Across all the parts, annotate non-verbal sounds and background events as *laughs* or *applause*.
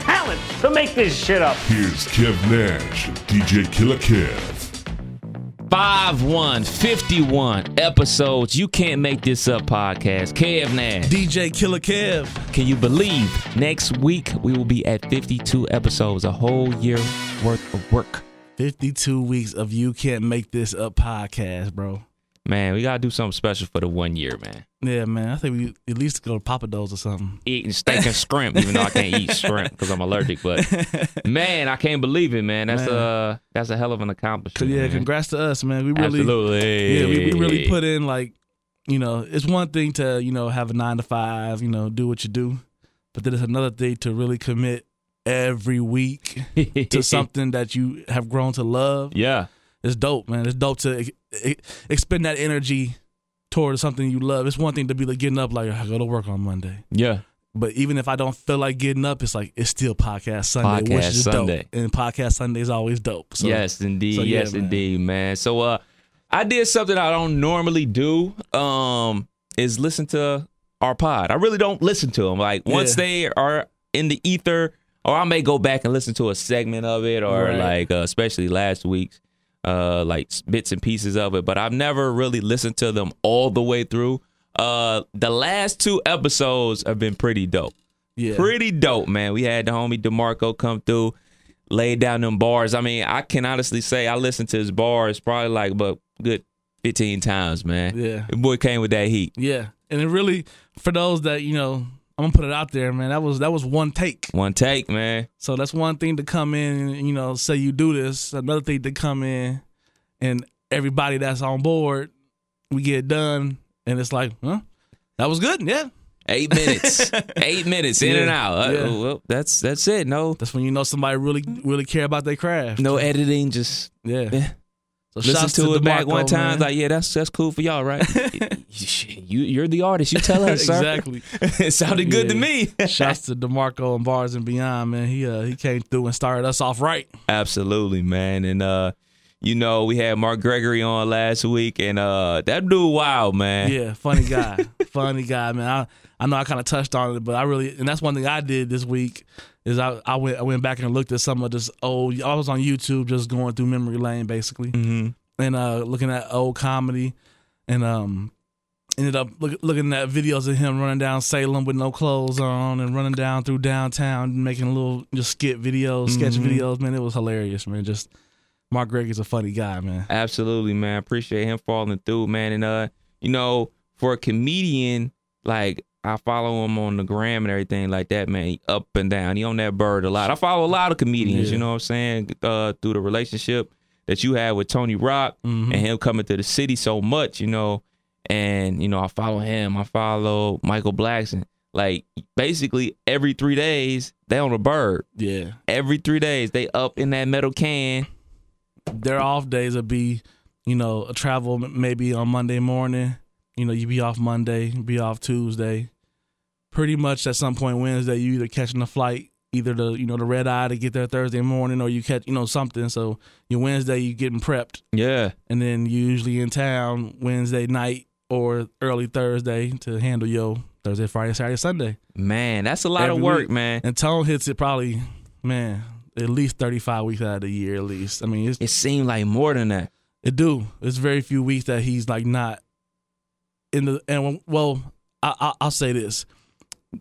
talent to make this shit up. Here's Kev Nash DJ Killer Kev. 5 1 51 episodes. You can't make this up podcast. Kev Nash. DJ Killer Kev. Can you believe next week we will be at 52 episodes, a whole year worth of work? 52 weeks of You Can't Make This Up podcast, bro. Man, we got to do something special for the one year, man. Yeah, man. I think we at least go to Papa Do's or something. Eating steak and shrimp, even though I can't eat shrimp because I'm allergic. But *laughs* man, I can't believe it, man. That's Man. uh that's a hell of an accomplishment. Yeah, man. congrats to us, man. We really, Absolutely. yeah, we, we really put in like, you know, it's one thing to you know have a nine to five, you know, do what you do, but then it's another thing to really commit every week *laughs* to something that you have grown to love. Yeah. It's dope, man. It's dope to ex- ex- expend that energy towards something you love. It's one thing to be like getting up like I go to work on Monday. Yeah. But even if I don't feel like getting up, it's like it's still podcast Sunday, which is Sunday. dope. And podcast Sunday is always dope. So, yes, indeed. so yeah, yes, man. indeed, man. So uh I did something I don't normally do. Um is listen to our pod. I really don't listen to them. Like once Yeah. they are in the ether or I may go back and listen to a segment of it or Right. like uh, especially last week's uh like bits and pieces of it, but I've never really listened to them all the way through. Uh the last two episodes have been pretty dope. yeah. Pretty dope, man. We had the homie DeMarco come through, laid down them bars. I mean, I can honestly say I listened to his bars probably like but good 15 times, man. Yeah. The boy came with that heat. Yeah. And it really for those that, you know, I'm gonna put it out there, man. That was that was one take. One take, man. So that's one thing to come in and, you know, say you do this. Another thing to come in and everybody that's on board, we get done and it's like, huh? That was good, yeah. Eight minutes. *laughs* Eight minutes in Yeah, and out. Uh, well, that's that's it. No That's when you know somebody really really care about their craft. no editing, just Yeah. Yeah. So listen shouts to, it back one time. man. Like, yeah, that's that's cool for y'all, right? *laughs* you you're the artist. You tell us, sir. exactly. *laughs* it sounded good to me. *laughs* Shouts to Demarco and Bars and Beyond, man. He uh, he came through and started us off right. Absolutely, man. And uh, you know, we had Mark Gregory on last week, and uh, that dude, wow, man. Yeah, funny guy, funny guy, man. I I know I kind of touched on it, but I really and that's one thing I did this week is I I went I went back and looked at some of this old. I was on YouTube just going through memory lane basically, hmm and uh, looking at old comedy, and um. Ended up look, looking at videos of him running down Salem with no clothes on and running down through downtown, making little just skit videos, sketch Mhm. videos. Man, it was hilarious, man. Just Mark Gregory's a funny guy, man. Absolutely, man. Appreciate him falling through, man. And uh, you know, for a comedian, like I follow him on the gram and everything like that, man. He up and down. He on that bird a lot. I follow a lot of comedians, Yeah. you know what I'm saying? Uh, through the relationship that you had with Tony Rock Mhm. and him coming to the city so much, you know. And, you know, I follow him. I follow Michael Blackson. Like basically every three days, they on a bird. Yeah. Every three days, they up in that metal can. their off days would be, you know, a travel maybe on Monday morning. You know, you be off Monday, be off Tuesday. Pretty much at some point Wednesday, you either catching a flight, either the you know the red eye to get there Thursday morning, or you catch you know something. So your Wednesday you getting prepped, Yeah. and then you usually in town Wednesday night or early Thursday to handle your Thursday, Friday, Saturday, Sunday. Man, that's a lot of work, week. man. And Tone hits it probably, man, at least thirty five weeks out of the year at least. I mean, it's It seemed like more than that. It do. It's very few weeks that he's like not in the and well, I, I I'll say this: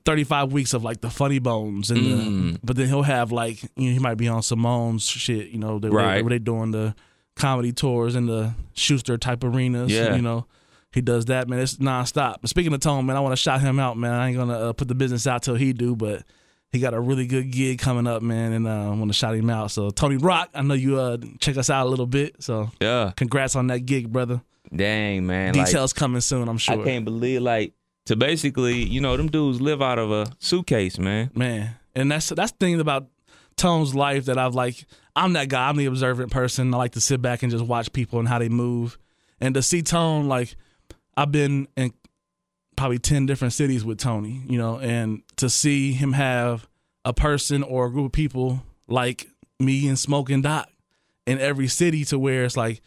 thirty five weeks of like the funny bones and Mm. the, but then he'll have like you know he might be on Simone's shit. You know, they, Right. where they doing the comedy tours in the Schuster type arenas. Yeah. you know. He does that, man. It's nonstop. But speaking of Tone, man, I want to shout him out, man. I ain't gonna uh, put the business out till he do, but he got a really good gig coming up, man, and uh, I want to shout him out. So Tony Rock, I know you uh, check us out a little bit. So Yeah. Congrats on that gig, brother. Dang, man. Like, Details coming soon, I'm sure. I can't believe, like, to basically, you know, them dudes live out of a suitcase, man. Man, and that's that's the thing about Tone's life that I've like. I'm that guy. I'm the observant person. I like to sit back and just watch people and how they move, and to see Tone like I've been in probably ten different cities with Tony, you know, and to see him have a person or a group of people like me and Smoke and Doc in every city to where it's like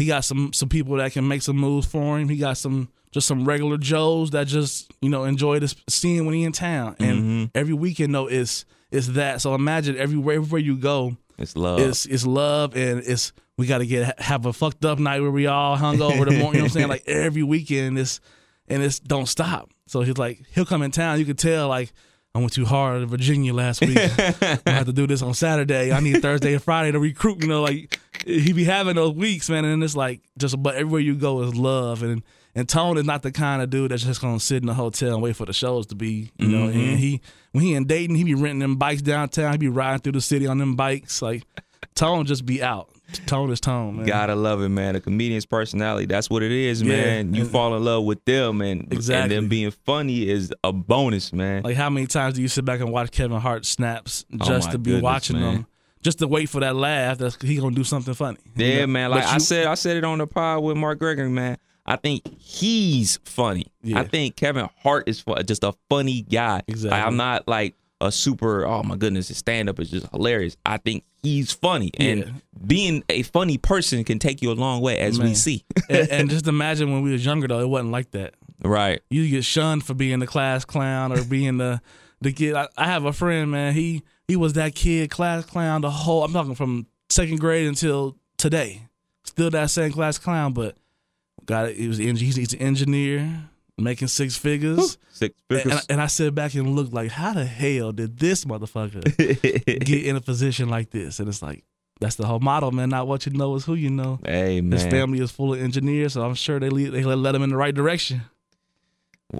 he got some some people that can make some moves for him. He got some just some regular Joes that just you know enjoy this scene when he in town. And mm-hmm. every weekend though is is that. So imagine everywhere everywhere you go, It's love. it's it's love and it's we got to get have a fucked up night where we all hung over the morning. You know what I'm saying? *laughs* Like every weekend it's and it's don't stop. So he's like he'll come in town. You could tell like. I went too hard in Virginia last week. *laughs* I have to do this on Saturday. I need Thursday and Friday to recruit. You know, like he be having those weeks, man. And it's like just, but everywhere you go is love. And and Tone is not the kind of dude that's just gonna sit in a hotel and wait for the shows to be. You know, and mm-hmm. he when he in Dayton, he be renting them bikes downtown. He be riding through the city on them bikes. Like *laughs* Tone just be out. Tone is Tone, man. Gotta love it, man. A comedian's personality. That's what it is, Yeah, man. You fall in love with them and Exactly. and them being funny is a bonus, man. Like how many times do you sit back and watch Kevin Hart snaps Oh, just my to be goodness, watching man. them, just to wait for that laugh that he gonna do something funny. You yeah, know? man. Like But I said, I said it on the pod with Mark Gregory, man. I think he's funny. Yeah. I think Kevin Hart is just a funny guy. Exactly. Like, I'm not like a super. Oh my goodness, his stand up is just hilarious. I think he's funny, and Yeah. being a funny person can take you a long way, as we see. *laughs* and, and just imagine when we was younger though, it wasn't like that. right. you get shunned for being the class clown or being the the kid. I, I have a friend, man. He he was that kid, class clown. The whole I'm talking from second grade until today. Still that same class clown, but got it. He was he's, he's an engineer making six figures. Six And, figures. and I, and I sit back and look like, how the hell did this motherfucker *laughs* get in a position like this? And it's like, that's the whole model, man. Not what you know is who you know. hey man, His family is full of engineers, so I'm sure they lead, they let him in the right direction.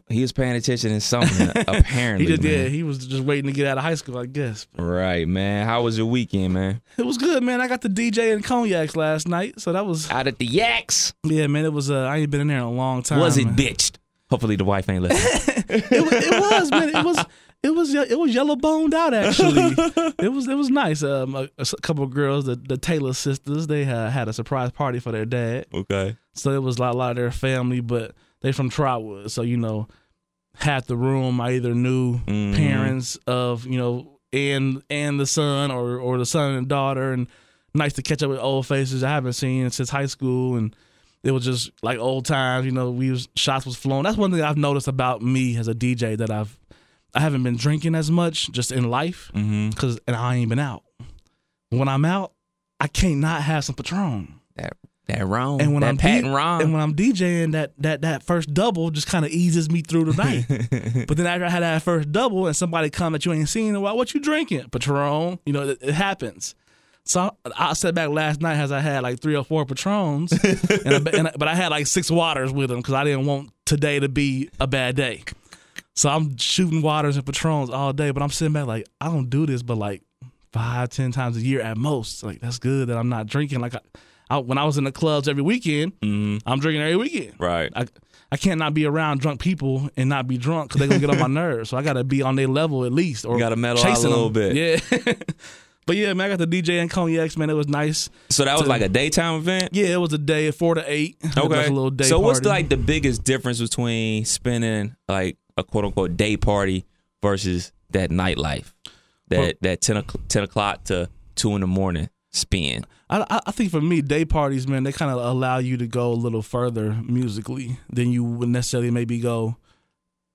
He was paying attention to something. *laughs* apparently, He just man. yeah, he was just waiting to get out of high school, I guess. Right, man. How was your weekend, man? It was good, man. I got the DJ and cognacs last night, so that was Out at the Yaks. yeah, man. It was uh, I ain't been in there in a long time. Was it man. bitched? Hopefully the wife ain't listening. *laughs* *laughs* It, was, it was, man. It was. It was it was yellow boned out actually. it was it was nice. Um, a, a couple of girls, the, the Taylor sisters, they uh, had a surprise party for their dad. okay. So it was a lot, a lot of their family, but they from Trotwood. So, you know, half the room I either knew Mhm. parents of, you know, and and the son or or the son and daughter and nice to catch up with old faces I haven't seen since high school and it was just like old times, you know, we was shots was flowing. That's one thing I've noticed about me as a DJ that I've I haven't been drinking as much just in life Mm-hmm. cuz and I ain't been out. When I'm out, I can't not have some Patron. That that wrong. And when that I'm patent D- wrong. and when I'm DJing, that that that first double just kind of eases me through the night. *laughs* but then after I had that first double, and somebody come that you ain't seen while, what you drinking? Patron. You know, it, it happens. So I, I sat back last night as I had like three or four Patrons, *laughs* and, I, and I- but I had like six waters with them because I didn't want today to be a bad day. So I'm shooting waters and Patrons all day, but I'm sitting back like I don't do this, but like five, ten times a year at most. Like that's good that I'm not drinking. Like I, I when I was in the clubs every weekend, mm-hmm. I'm drinking every weekend. right. I I can't not be around drunk people and not be drunk because they're gonna get on my *laughs* nerves. So I gotta be on their level at least, or You gotta mellow out a little them. bit. Yeah, *laughs* but yeah, man, I got the DJ and cognacs. Man, it was nice. so that was to- like a daytime event. Yeah, it was a day four to eight. *laughs* Okay. A little day. so what's party. like the biggest difference between spending like a quote unquote day party versus that nightlife? That that 10 o'clock, 10 o'clock to two in the morning spin. I, I- I think for me, day parties, man, they kind of allow you to go a little further musically than you would necessarily maybe go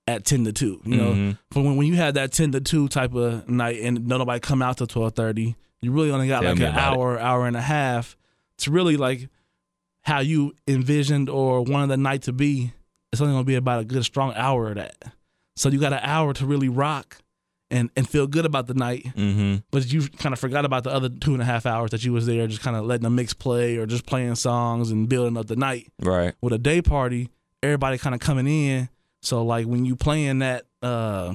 at ten to two. You know, Mhm. for when when you have that ten to two type of night and nobody come out till twelve thirty, you really only got Tell like an about it. hour, hour and a half to really like how you envisioned or wanted the night to be. It's only gonna be about a good strong hour of that. So you got an hour to really rock and and feel good about the night Mm-hmm. but you kind of forgot about the other two and a half hours that you was there, just kind of letting the mix play or just playing songs and building up the night. Right. With a day party, everybody kind of coming in. So like when you playing that, uh,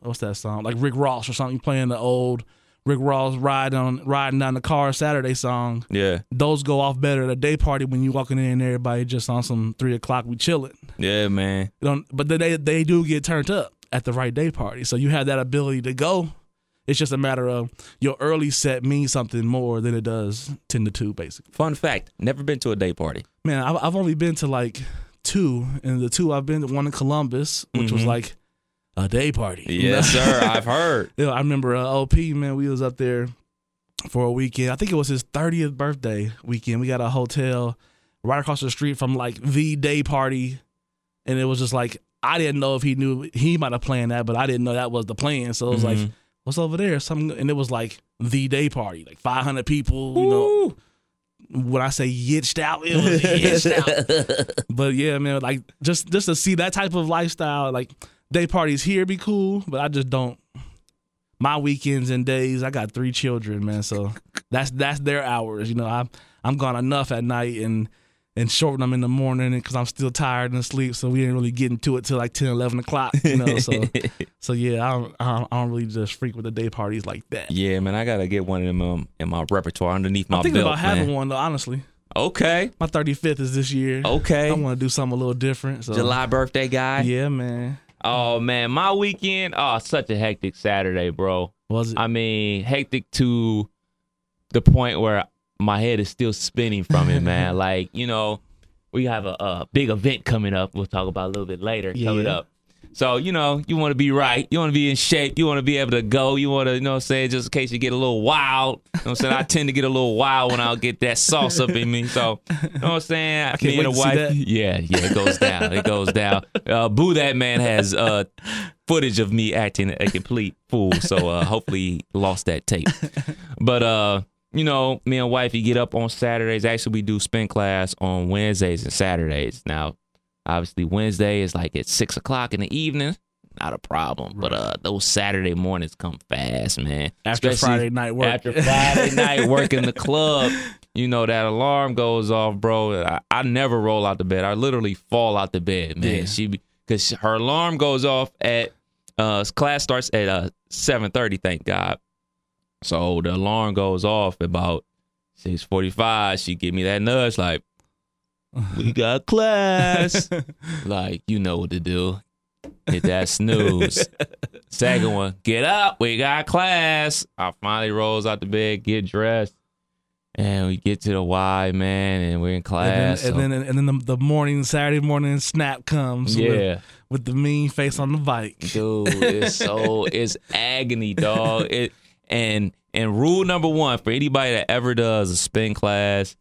what's that song? Like Rick Ross or something. You playing the old Rick Ross riding on riding down the car Saturday song. Yeah. Those go off better at a day party when you walking in and everybody just on some three o'clock we chilling. Yeah, man. You don't, but then they they do get turned up at the right day party. So you have that ability to go It's just a matter of your early set means something more than it does ten to two, basically. Fun fact: never been to a day party. Man, I've, I've only been to like two, and the two I've been to one in Columbus, which was like a day party. you *laughs* know? Yes, sir. I've heard. *laughs* Yeah, I remember uh, OP man. We was up there for a weekend. I think it was his thirtieth birthday weekend. We got a hotel right across the street from like the day party, and it was just like I didn't know if he knew he might have planned that, but I didn't know that was the plan. So it was like, mm-hmm. what's over there? Something, and it was like the day party, like five hundred people. You know, when I say yitched out, it was yitched out. *laughs* But yeah, man, like just just to see that type of lifestyle, like day parties here be cool, but I just don't. My weekends and days, I got three children, man, so *laughs* that's that's their hours. You know, I'm I'm gone enough at night and and shorten them in the morning because I'm still tired and asleep. So we didn't really get into it till like 10, 11 o'clock. You know, so *laughs* so yeah, I don't, I don't really just freak with the day parties like that. Yeah, man, I gotta get one of them um, in my repertoire underneath my I'm thinking belt, about having man. one though. Honestly, Okay, my 35th is this year. okay. I want to do something a little different. So July birthday guy. Yeah, man. Oh man, my weekend. Oh, such a hectic Saturday, bro. Was it? I mean, hectic to the point where my head is still spinning from it, man. *laughs* like, you know, we have a, a big event coming up. We'll talk about a little bit later coming Yeah. up. So, you know, you want to be right. You want to be in shape. You want to be able to go. You want to, you know what I'm saying, just in case you get a little wild. You know what I'm saying? I tend to get a little wild when I'll get that sauce up in me. So, you know what I'm saying? I me and the see wife. that. Yeah, yeah, it goes down. It goes down. Uh, Boo That Man has uh, footage of me acting a complete fool. So uh, hopefully he lost that tape. But uh, you know, me and wife, wifey get up on Saturdays. Actually, we do spin class on Wednesdays and Saturdays. Now, obviously, Wednesday is like at six o'clock in the evening. Not a problem. But uh, those Saturday mornings come fast, man. After Especially Friday night work. After Friday *laughs* night work in the club, you know that alarm goes off, bro. I, I never roll out the bed. I literally fall out the bed, man. Yeah. She because her alarm goes off at uh class starts at uh seven thirty. Thank God. So the alarm goes off about six forty five. She give me that nudge like, "We *laughs* got class." *laughs* like you know what to do. Hit that snooze. Second one, get up. We got class. I finally rolls out the bed, get dressed, and we get to the Y, man, and we're in and class. then, so- and then and then the, the morning Saturday morning snap comes. yeah. With, with the mean face on the bike. dude it's so *laughs* it's agony dog it and and rule number one for anybody that ever does a spin class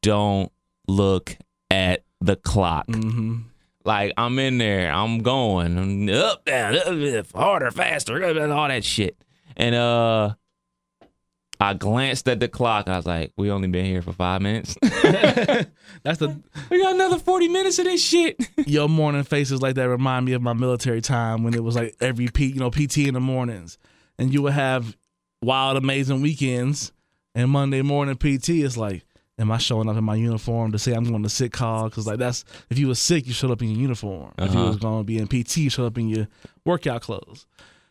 don't look at the clock hmm like i'm in there i'm going I'm up down up, harder faster all that shit and uh I glanced at the clock. I was like, "We only been here for five minutes. *laughs* That's the we got another forty minutes of this shit." your morning faces like that remind me of my military time when it was like every P, you know, PT in the mornings, and you would have wild, amazing weekends, and Monday morning PT is like, am I showing up in my uniform to say I'm going to sick call? Because like that's if you was sick, you showed up in your uniform. If you Uh-huh. was going to be in PT, you showed up in your workout clothes.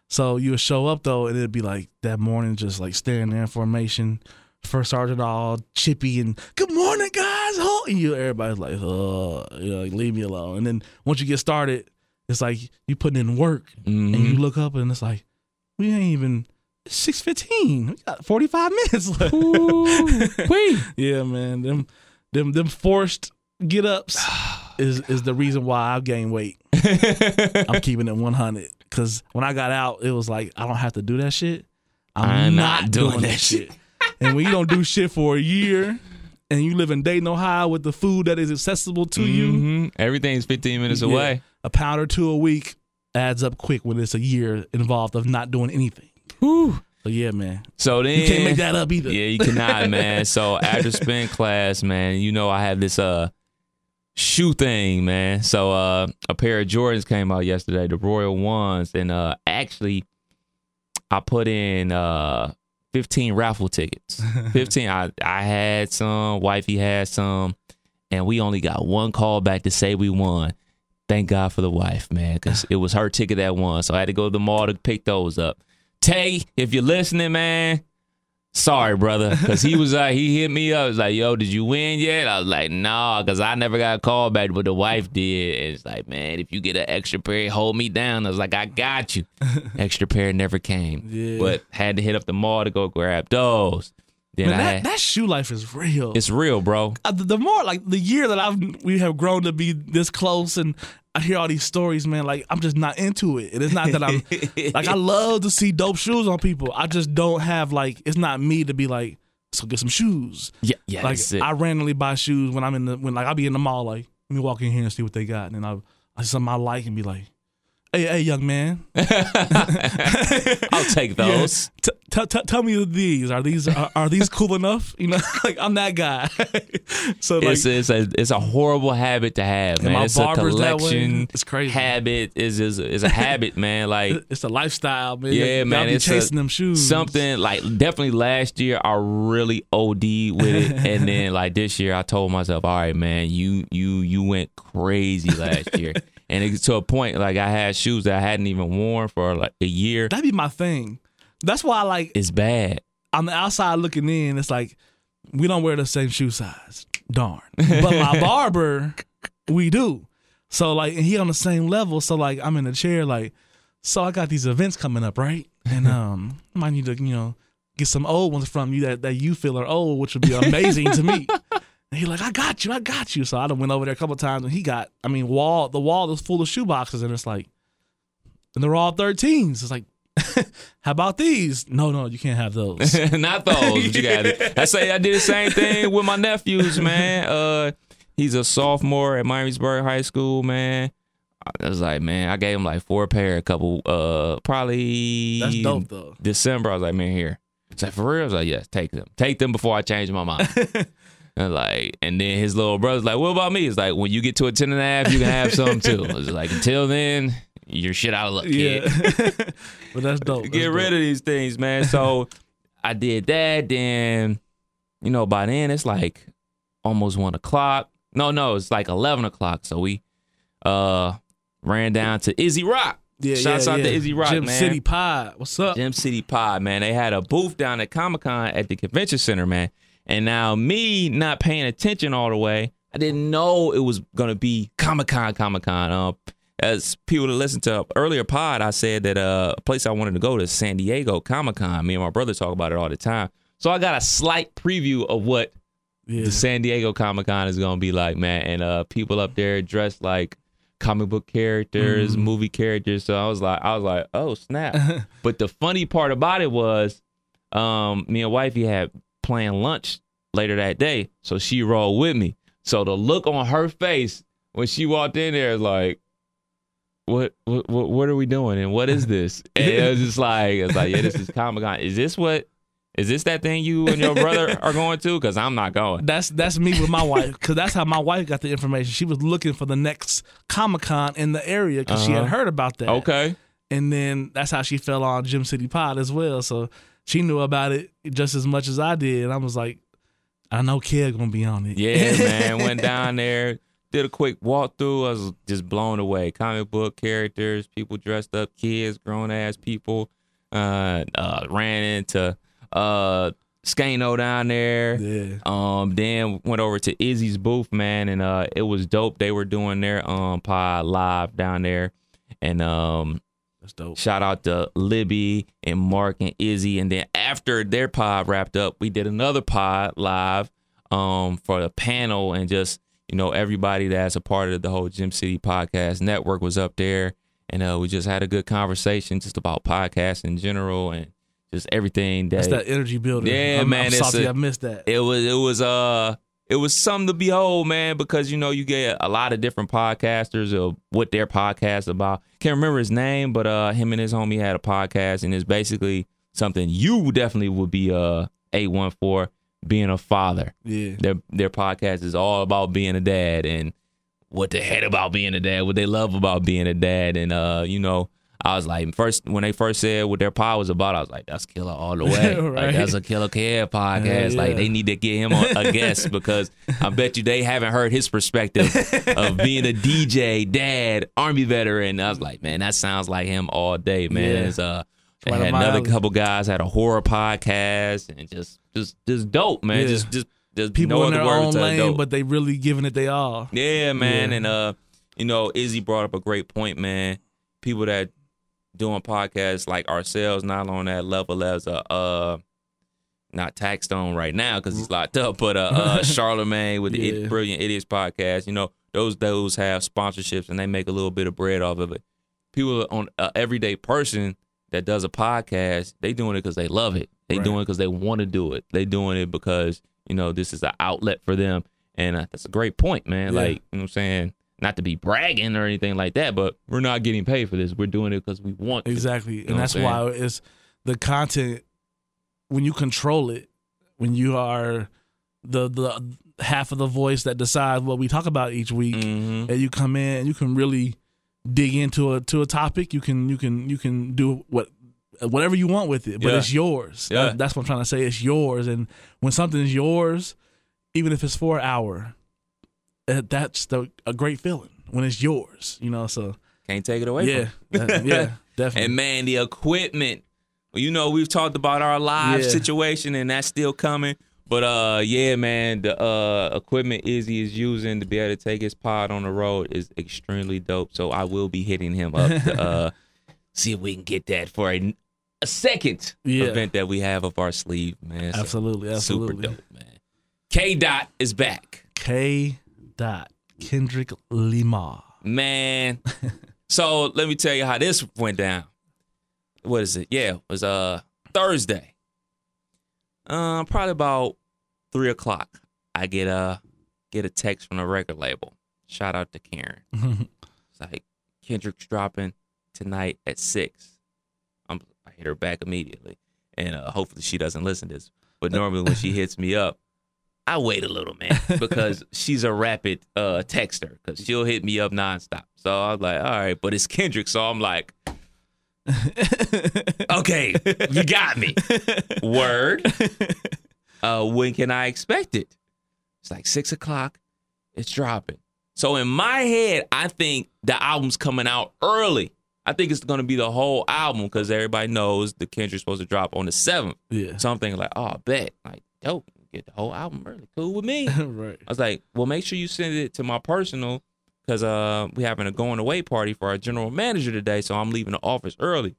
So you would show up though, and it'd be like that morning, just like staring there in formation. First sergeant all chippy and good morning, guys. Ho-" And you, everybody's like, oh, you know, like, leave me alone. And then once you get started, it's like you putting in work, and you look up and it's like we ain't even six fifteen. We got forty five minutes left. *laughs* yeah, man. Them, them, them forced get ups *sighs* is is the reason why I gained weight. *laughs* I'm keeping it 100 because when I got out, it was like I don't have to do that shit. I'm, I'm not, not doing, doing that shit. *laughs* and when you don't do shit for a year, and you live in Dayton, Ohio, with the food that is accessible to you, Mhm. Everything's 15 minutes yeah, away. a pound or two a week adds up quick when it's a year involved of not doing anything. So yeah, man, So then you can't make that up either. Yeah, you cannot, *laughs* man. So after spin class, man, you know I have this uh shoe thing, man. So uh a pair of Jordans came out yesterday, the Royal Ones, and uh actually I put in uh 15 raffle tickets. *laughs* 15 I I had some, wifey had some, and we only got one call back to say we won. Thank God for the wife, man, because it was her ticket that won. So I had to go to the mall to pick those up. Tay, if you're listening, man, sorry, brother, because he was like, he hit me up. He was like, yo, did you win yet? I was like, nah, because I never got a call back, but the wife did. And it's like, man, if you get an extra pair, hold me down. I was like, I got you. *laughs* extra pair never came, Yeah. but had to hit up the mall to go grab those. Then Man, that, had, that shoe life is real. it's real, bro. Uh, the, the more like the year that I've we have grown to be this close and I hear all these stories, man. Like I'm just not into it. And it's not that I'm *laughs* like I love to see dope shoes on people. I just don't have like it's not me to be like so get some shoes. Yeah, yeah, like. I randomly buy shoes when I'm in the when like I'll be in the mall like let me walk in here and see what they got and then I I see something I like and be like, hey hey young man, *laughs* I'll take *laughs* those. T- t- t- tell me these are these are, are these cool enough? You know, *laughs* like I'm that guy. so like it's, it's a it's a horrible habit to have, man. my It's a barber's that way. collection. It's crazy. Habit is is is a habit, man. Like it's a lifestyle, man. yeah, Y'all man. It's chasing a, them shoes. Something like definitely last year I really OD with it, and then like this year I told myself, all right, man, you you you went crazy last year, and it's to a point like I had shoes that I hadn't even worn for like a year. That'd be my thing. That's why, I like, It's bad. on the outside looking in, it's like we don't wear the same shoe size. Darn. *laughs* But my barber, we do. So like, and he on the same level. So like, I'm in a chair. Like, so I got these events coming up, right? And *laughs* um, I might need to, you know, get some old ones from you that that you feel are old, which would be amazing to me. *laughs* And he like, I got you, I got you. So I done went over there a couple times, and he got, I mean, wall the wall is full of shoe boxes, and it's like, and they're all 13s. It's like, *laughs* how about these? No, no, you can't have those. *laughs* Not those. But you got it. *laughs* I say I did the same thing with my nephews, man. Uh, he's a sophomore at Miamisburg High School, man. I was like, man, I gave him like four pair, a couple, uh, probably That's dope, though. December. I was like, man, here. It's like for real. I was like, yes, take them, take them before I change my mind. And like, and then his little brother's like, what about me? It's like when you get to a ten and a half, you can have *laughs* some too. It's like until then, you're shit out of luck, kid Yeah. *laughs* but that's *laughs* dope. get rid of these things, man. So I did that. Then, you know, by then it's like almost one o'clock. No, no, it's like eleven o'clock. So we uh ran down to Izzy Rock. Yeah, Shouts yeah, out yeah. to Izzy Rock, Gem man. City Pod. What's up? Gem City Pod, man. They had a booth down at Comic Con at the convention center, man. And now me not paying attention all the way, I didn't know it was gonna be Comic Con, Comic Con. Um, as people that listen to earlier pod, I said that uh, a place I wanted to go to San Diego Comic Con. Me and my brother talk about it all the time. So I got a slight preview of what Yeah. the San Diego Comic Con is gonna be like, man. And uh, people up there dressed like comic book characters, Mm-hmm. movie characters. So I was like, I was like, oh snap. *laughs* but the funny part about it was, um, me and wifey had planned lunch later that day, so she rolled with me. So the look on her face when she walked in there is like. What, what what what are we doing and what is this? *laughs* And it was just like it's like yeah, this is Comic Con. Is this what? Is this that thing you and your brother *laughs* are going to? Because I'm not going. That's that's me with my wife because that's how my wife got the information. She was looking for the next Comic Con in the area because she had Uh-huh. heard about that. Okay. and then that's how she fell on Gem City Pod as well. So she knew about it just as much as I did. And I was like, I know Kid gonna be on it. Yeah, *laughs* man. Went down there, did a quick walkthrough. I was just blown away. Comic book characters, people dressed up, kids, grown ass people. Uh, uh, ran into uh Skano down there. Yeah. Um, then went over to Izzy's booth, man, and uh, it was dope. They were doing their um pod live down there, and um, That's dope. Shout out to Libby and Mark and Izzy. And then after their pod wrapped up, we did another pod live um, for the panel and just, you know, everybody that's a part of the whole Gem City Podcast Network was up there. And uh, we just had a good conversation just about podcasts in general and just everything that, That's that energy building. Yeah, I'm, man, I'm salty a- I missed that. it was it was uh it was something to behold, man, because you know you get a lot of different podcasters of what their podcast about. Can't remember his name, but uh him and his homie had a podcast, and it's basically something you definitely would be uh a one for being a father. yeah. Their their podcast is all about being a dad and what they hate about being a dad, what they love about being a dad, and uh you know. I was like, first when they first said what their pod was about, I was like, "That's killer all the way. *laughs* Right. Like that's a killer care podcast. Hell Like they need to get him on a guest *laughs* because I bet you they haven't heard his perspective of being a DJ, dad, army veteran. I was like, man, that sounds like him all day, man. Yeah. Uh, and up another couple guys had a horror podcast and just just just dope, man. Yeah. Just just there's People no in their own lane, dope. but they really giving it they all. Yeah, man. Yeah. And uh, you know, Izzy brought up a great point, man. People that doing podcasts like ourselves, not on that level as a uh not Taxstone right now because he's locked up, but uh, uh *laughs* Charlemagne with the Yeah. Id- Brilliant Idiots podcast, you know, those those have sponsorships and they make a little bit of bread off of it. People on uh, everyday person that does a podcast, they doing it because they love it. They Right. doing it because they want to do it. They doing it because you know this is an outlet for them, and uh, that's a great point, man. Yeah. Like you know, what I'm saying not to be bragging or anything like that, but we're not getting paid for this. We're doing it because we want to. Exactly, know and that's I'm why it's the content when you control it, when you are the the half of the voice that decides what we talk about each week, Mhm. and you come in and you can really dig into a to a topic. You can you can you can do what whatever you want with it, but Yeah. it's yours. Yeah. That's what I'm trying to say. It's yours, and when something's yours, even if it's for an hour, uh, that's the, a great feeling when it's yours. You know, so Can't take it away. yeah, from that- yeah, *laughs* *laughs* definitely. And man, the equipment. well, You know, we've talked about our live Yeah. situation, and that's still coming. But uh, yeah, man, the uh equipment Izzy is using to be able to take his pod on the road is extremely dope. So I will be hitting him up to uh *laughs* see if we can get that for a, a second Yeah. event that we have up our sleeve, man. So Absolutely, absolutely. super dope, man. K Dot is back, K. Dot Kendrick Lamar. man. *laughs* so let me tell you how this went down. What is it? Yeah, it was uh Thursday. Uh, probably about three o'clock. I get a get a text from the record label. Shout out to Karen. *laughs* It's like Kendrick's dropping tonight at six. I'm, I hit her back immediately, and uh, hopefully she doesn't listen to this. But normally when she *laughs* hits me up, I wait a little, man, *laughs* because she's a rapid uh, texter. Because she'll hit me up nonstop. So I was like, all right, but it's Kendrick, so I'm like, okay, you got me. Word. *laughs* Uh, when can I expect it? It's like six o'clock. It's dropping. So in my head, I think the album's coming out early. I think it's going to be the whole album because everybody knows the Kendrick's supposed to drop on the seventh. Yeah. So I'm thinking like, oh, bet, like, dope, get the whole album early. Cool with me. *laughs* right. I was like, well, make sure you send it to my personal because uh, we having a going away party for our general manager today. So I'm leaving the office early.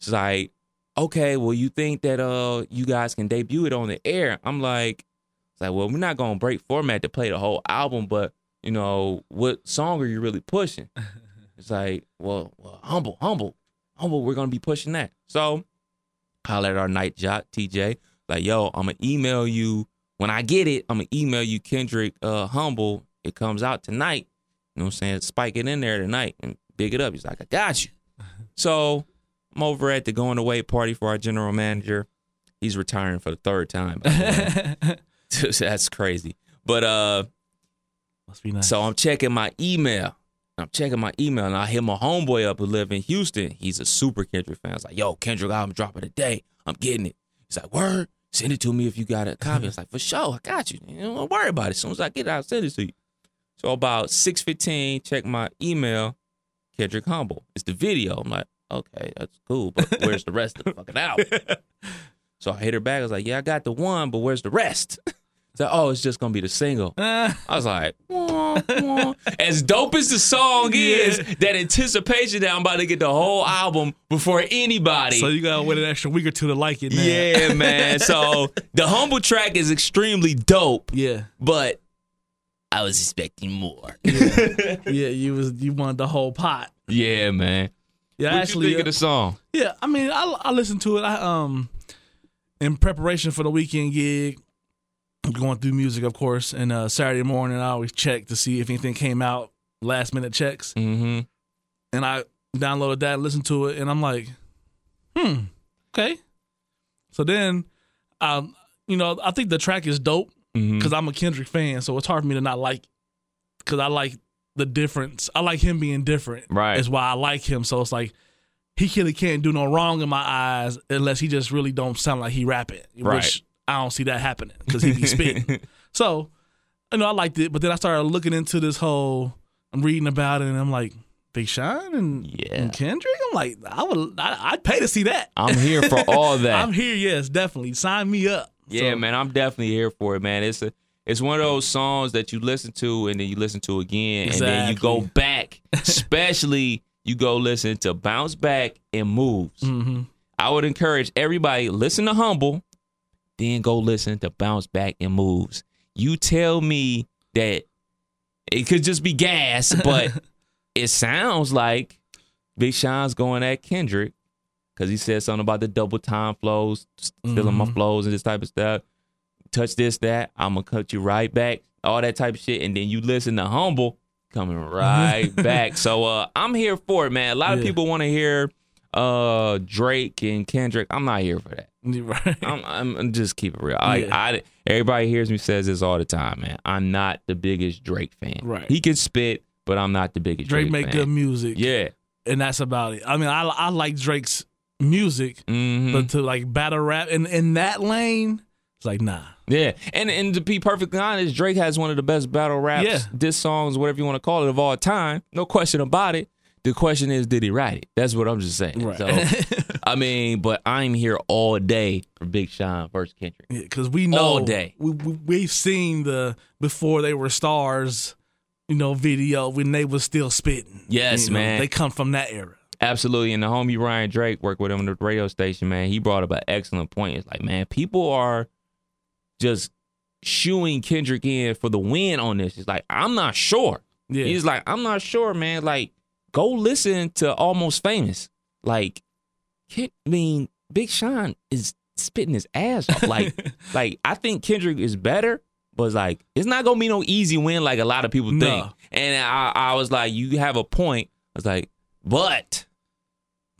She's like, okay, well, you think that uh you guys can debut it on the air? I'm like, it's like, well, we're not gonna break format to play the whole album, but you know, what song are you really pushing? *laughs* It's like, well, well, humble, humble, humble. We're gonna be pushing that. So, holler at our night job, TJ. Like, yo, I'm gonna email you when I get it. I'm gonna email you Kendrick uh, humble. It comes out tonight. You know what I'm saying? Spike it in there tonight and big it up. He's like, I got you. *laughs* So I'm over at the going away party for our general manager. He's retiring for the third time. the. *laughs* *laughs* That's crazy. But uh Must be nice. so I'm checking my email. I'm checking my email and I hit my homeboy up who live in Houston. He's a super Kendrick fan. I was like, yo, Kendrick album dropping today. I'm getting it. He's like, word, send it to me if you got a copy. Uh-huh. I was like, for sure, I got you. You don't worry about it. As soon as I get it, I'll send it to you. So about 6.15, check my email, Kendrick Humble. It's the video. I'm like, okay, that's cool, but where's the rest of the fucking album? *laughs* So I hit her back. I was like, yeah, I got the one, but where's the rest? *laughs* So, oh, it's just gonna be the single. *laughs* I was like, wah, wah. as dope as the song is, that anticipation that I'm about to get the whole album before anybody. So you gotta wait an extra week or two to like it. Now. yeah, *laughs* man. So the humble track is extremely dope, yeah, but I was expecting more. yeah. *laughs* You was you wanted the whole pot. yeah, man. Yeah, What actually, you think of the song? yeah. I mean, I I listened to it. I um, in preparation for the weekend gig, going through music, of course, and uh, Saturday morning I always check to see if anything came out. Last minute checks, Mm-hmm. and I downloaded that, listened to it, and I'm like, hmm, okay. So then, um, you know, I think the track is dope Mm-hmm. because I'm a Kendrick fan, so it's hard for me to not like because I like the difference. I like him being different. Right. Is why I like him. So it's like he really can't do no wrong in my eyes unless he just really don't sound like he rapping. Right. Which I don't see that happening because he be spitting. *laughs* so, you know, I liked it, but then I started looking into this whole. I'm reading about it, and I'm like, Big Sean and, Yeah. and Kendrick. I'm like, I would, I, I'd pay to see that. I'm here for *laughs* all that. I'm here, yes, definitely. Sign me up. Yeah, So, man, I'm definitely here for it, man. It's a it's one of those songs that you listen to and then you listen to again and then you go back. *laughs* Especially you go listen to Bounce Back and Moves. Mm-hmm. I would encourage everybody listen to Humble, then go listen to Bounce Back and Moves. You tell me that it could just be gas, but *laughs* it sounds like Big Sean's going at Kendrick because he said something about the double time flows, stealing my Mhm. flows and this type of stuff. Touch this, that, I'm gonna cut you right back, all that type of shit, and then you listen to Humble coming *laughs* right back. So uh, I'm here for it, man. A lot of people want to hear uh, Drake and Kendrick. I'm not here for that. *laughs* Right. I'm, I'm, just keep it real. I, Yeah. I, everybody hears me says this all the time, man. I'm not the biggest Drake fan. Right. He can spit, but I'm not the biggest Drake, Drake make fan. good music. Yeah. and that's about it. I mean, I I like Drake's music, hmm but to like battle rap in in that lane, it's like nah. Yeah, and and to be perfectly honest, Drake has one of the best battle raps, Yeah. diss songs, whatever you want to call it, of all time. No question about it. The question is, did he write it? That's what I'm just saying. Right. So, *laughs* I mean, but I'm here all day for Big Sean versus Kendrick. because we know All day. We, we we've seen the before they were stars, you know, video when they was still spitting. Yes, You know, man. They come from that era. Absolutely. And the homie Ryan Drake worked with him on the radio station, man. He brought up an excellent point. It's like, man, people are just shooing Kendrick in for the win on this. It's like, I'm not sure. Yeah. He's like, I'm not sure, man. Like, go listen to Almost Famous. Like, I mean, Big Sean is spitting his ass off. Like, *laughs* like I think Kendrick is better, but it's like it's not gonna be no easy win like a lot of people No. think. And I, I was like, you have a point. I was like, but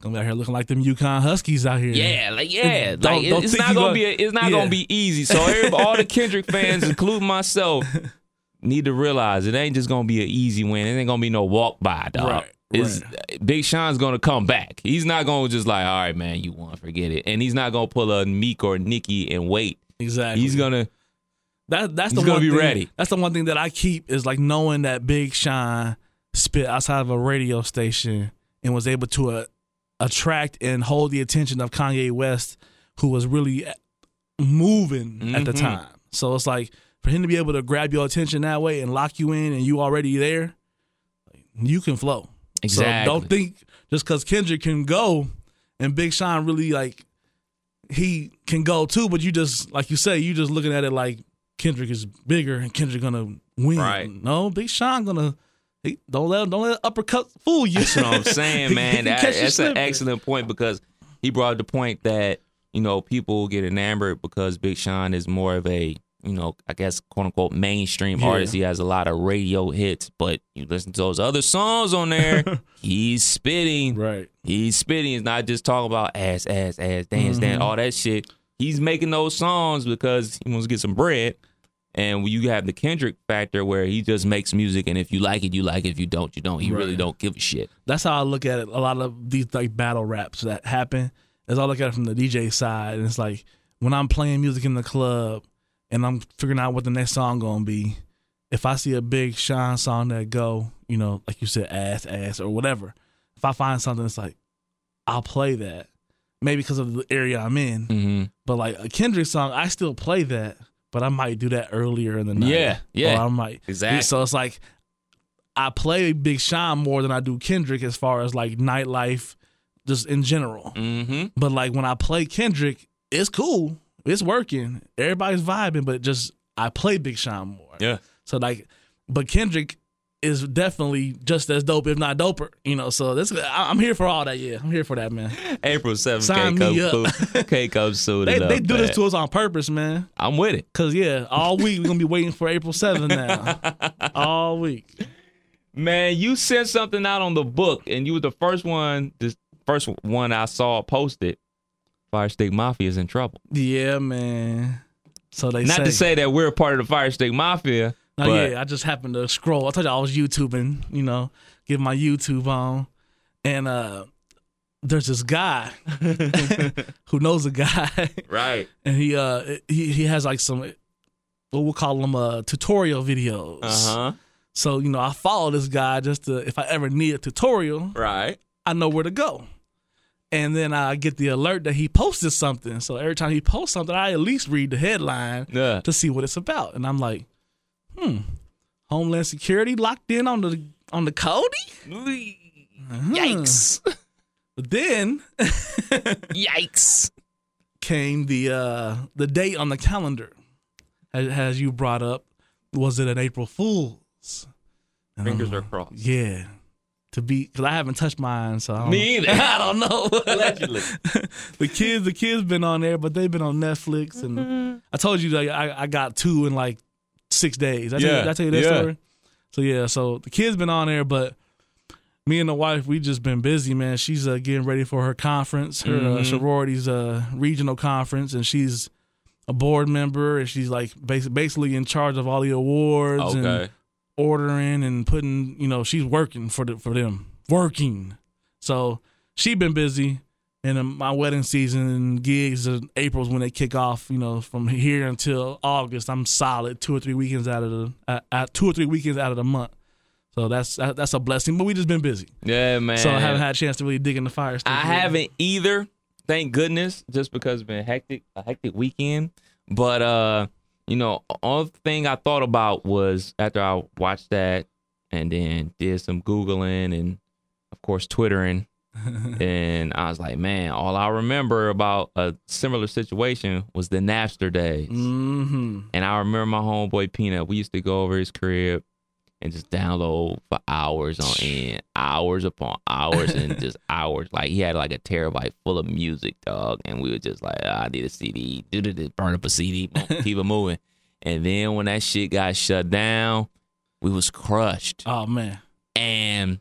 Come out here looking like them UConn Huskies out here. yeah, like yeah, Don't- like don't it's not gonna gonna- be a, it's not Yeah. gonna be easy. So all the *laughs* Kendrick fans, including myself, *laughs* need to realize it ain't just gonna be an easy win. It ain't gonna be no walk by, dog. Right, It's, Big Sean's gonna come back. He's not gonna just like, all right, man, you won, forget it. And he's not gonna pull a Meek or Nicki and wait. exactly. He's gonna That that's He's the gonna one be thing, ready. That's the one thing that I keep is like knowing that Big Sean spit outside of a radio station and was able to uh, attract and hold the attention of Kanye West, who was really moving at the Mhm. time. So it's like for him to be able to grab your attention that way and lock you in, and you already there, you can flow. Exactly. So don't think just because Kendrick can go and Big Sean really like he can go too, but you just like you say, you just looking at it like Kendrick is bigger and Kendrick gonna win. Right. No, Big Sean gonna he, don't let don't let the uppercut fool you. That's what I'm saying, *laughs* man. That- that's an excellent point because he brought the point that you know people get enamored because Big Sean is more of a you know I guess quote unquote mainstream Yeah. artist. He has a lot of radio hits, but you listen to those other songs on there, *laughs* he's spitting. Right. He's spitting. He's not just talking about ass, ass, ass, dance, dance, mm-hmm. all that shit. He's making those songs because he wants to get some bread. And you have the Kendrick factor where he just makes music, and if you like it, you like it. If you don't, you don't. He really don't give a shit. That's how I look at it. A lot of these like battle raps that happen is I look at it from the DJ side, and it's like when I'm playing music in the club and I'm figuring out what the next song gonna be. If I see a big Sean song that go, you know, like you said, ass, ass, or whatever. If I find something that's like, I'll play that. Maybe because of the area I'm in, Mm-hmm. but like a Kendrick song, I still play that, but I might do that earlier in the night. Yeah, yeah. Or I might Exactly. So it's like I play Big Sean more than I do Kendrick as far as like nightlife, just in general. Mm-hmm. But like when I play Kendrick, it's cool, it's working, everybody's vibing, but just I play Big Sean more. Yeah. So like, but Kendrick is definitely just as dope, if not doper. You know. So this, I- I'm here for all that. Yeah, I'm here for that, man. April seventh, Sign K me up. soon. K comes soon. They enough, they do man. this to us on purpose, man. I'm with it, Cause yeah, all week we're gonna be waiting for April 7th now. *laughs* all week. man. You sent something out on the book, and you were the first one. The first one I saw posted. Fire Stick Mafia is in trouble. Yeah, man. So they Not say, to say that we're a part of the Fire Stick Mafia, No, yeah, I just happened to scroll. I told you I was YouTubing, you know, get my YouTube on, and uh there's this guy *laughs* who knows a guy, right. *laughs* and he uh he he has like some what we'll call them uh tutorial videos. Uh huh. So you know, I follow this guy just to if I ever need a tutorial, Right. I know where to go. And then I get the alert that he posted something. So every time he posts something, I at least read the headline Yeah. to see what it's about. And I'm like, hmm, Homeland Security locked in on the on the Kodi. Yikes. *laughs* But then *laughs* Yikes. came the uh the date on the calendar, as, as you brought up. Was it an April Fool's? Fingers I'm are crossed. Yeah, to be because I haven't touched mine, so I don't, Me either. *laughs* I don't know. Allegedly. *laughs* the kids, the kids been on there, but they've been on Netflix, and Mm-hmm. I told you that I, I got two in like six days. I tell, Yeah, you, I tell you that yeah. story. So yeah, so the kids been on there, but me and the wife we just been busy, man. She's uh, getting ready for her conference, her uh, Mhm. sorority's uh, regional conference, and she's a board member, and she's like basically in charge of all the awards and Okay. Ordering and putting. You know, she's working for the, for them, working. So she been busy, and my wedding season and gigs in April's when they kick off. You know, from here until August, I'm solid two or three weekends out of the uh, uh, two or three weekends out of the month. So that's that, that's a blessing. But we just been busy, Yeah, man. so I haven't had a chance to really dig in the fire. I yet. haven't either. Thank goodness, just because it's been hectic, a hectic weekend. But uh, you know, all thing I thought about was after I watched that and then did some googling and of course twittering, *laughs* and I was like, man, all I remember about a similar situation was the Napster days. Mm-hmm. And I remember my homeboy Peanut. We used to go over his crib and just download for hours on *sighs* end, hours upon hours, and just hours. Like he had like a terabyte full of music, dog. And we were just like, ah, I need a CD. Do do burn up a CD, *laughs* keep it moving. And then when that shit got shut down, we was crushed. Oh man, And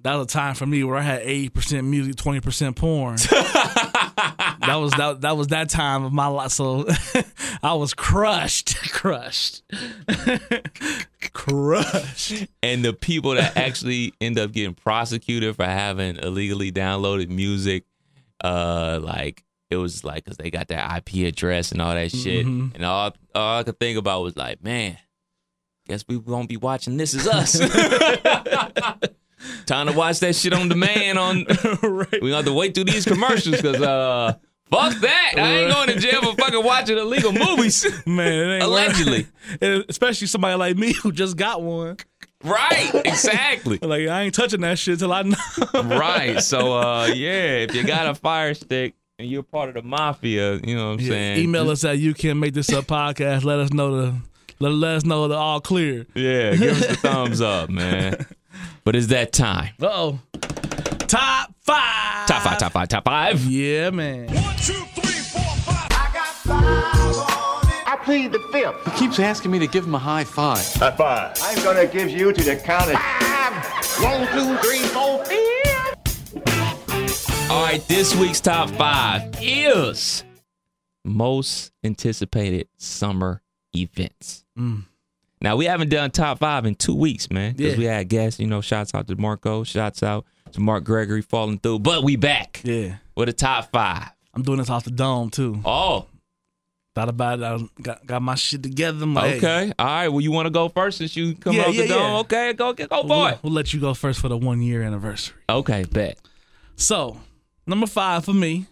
that was a time for me where I had eighty percent music, twenty percent porn. *laughs* that was that, that was that time of my life. So *laughs* I was crushed, *laughs* crushed, crushed. and the people that actually end up getting prosecuted for having illegally downloaded music, uh, like it was like because they got their IP address and all that shit, Mhm. and all all I could think about was like, man, guess we won't be watching This Is Us. *laughs* Time to watch that shit on demand. On *laughs* right. we gonna have to wait through these commercials because uh, fuck that, I ain't going to jail for fucking watching illegal movies. *laughs* Man, it ain't Allegedly. *laughs* Especially somebody like me who just got one. right, exactly. Like I ain't touching that shit till I know. right. So uh yeah, if you got a fire stick and you're part of the mafia, you know what I'm Yeah, saying? email us at you can make this up podcast. Let us know the let, let us know the all clear. Yeah, give us the thumbs up, man. But it's that time. Uh oh. Top five. Top five, top five, top five. Yeah, man. One, two, three, four, five. I got five. I plead the fifth. He keeps asking me to give him a high five. I'm gonna give you to the count of five. One, two, three, four, five. All right, this week's top five is most anticipated summer events. Mm. Now we haven't done top five in two weeks, man. Because Yeah. we had guests, you know, shouts out to Marco, shouts out to Mark Gregory falling through. But we back Yeah. with a top five. I'm doing this off the dome too. Oh, Thought about it. I got, got my shit together. I'm like, hey, Okay. All right. Well, you want to go first since you come Yeah, off yeah, the dome? Okay. Go, go for it. we'll let you go first for the one year anniversary. Okay. Bet. So, number five for me.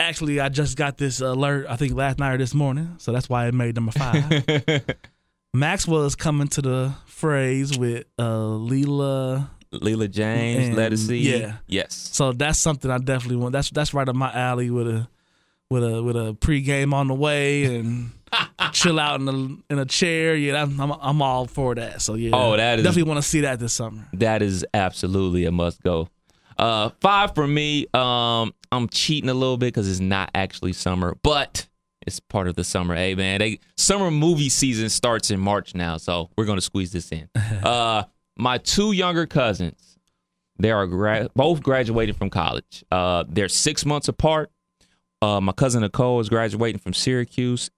Actually, I just got this alert. I think last night or this morning, so that's why it made number five. *laughs* Maxwell is coming to the Fraze with uh, Leela. Leela James, And- let us see. yeah. Yes. So that's something I definitely want. That's that's right up my alley with a with a with a pregame on the way and *laughs* chill out in a in a chair. Yeah, I'm I'm, I'm all for that. So yeah, Oh, that is- definitely want to see that this summer. That is absolutely a must go. Uh, five for me. Um, I'm cheating a little bit because it's not actually summer, but it's part of the summer. Hey man, they summer movie season starts in March now, so we're gonna squeeze this in. *laughs* uh, my two younger cousins, they are gra- both graduating from college. Uh, they're six months apart. Uh, my cousin Nicole is graduating from Syracuse,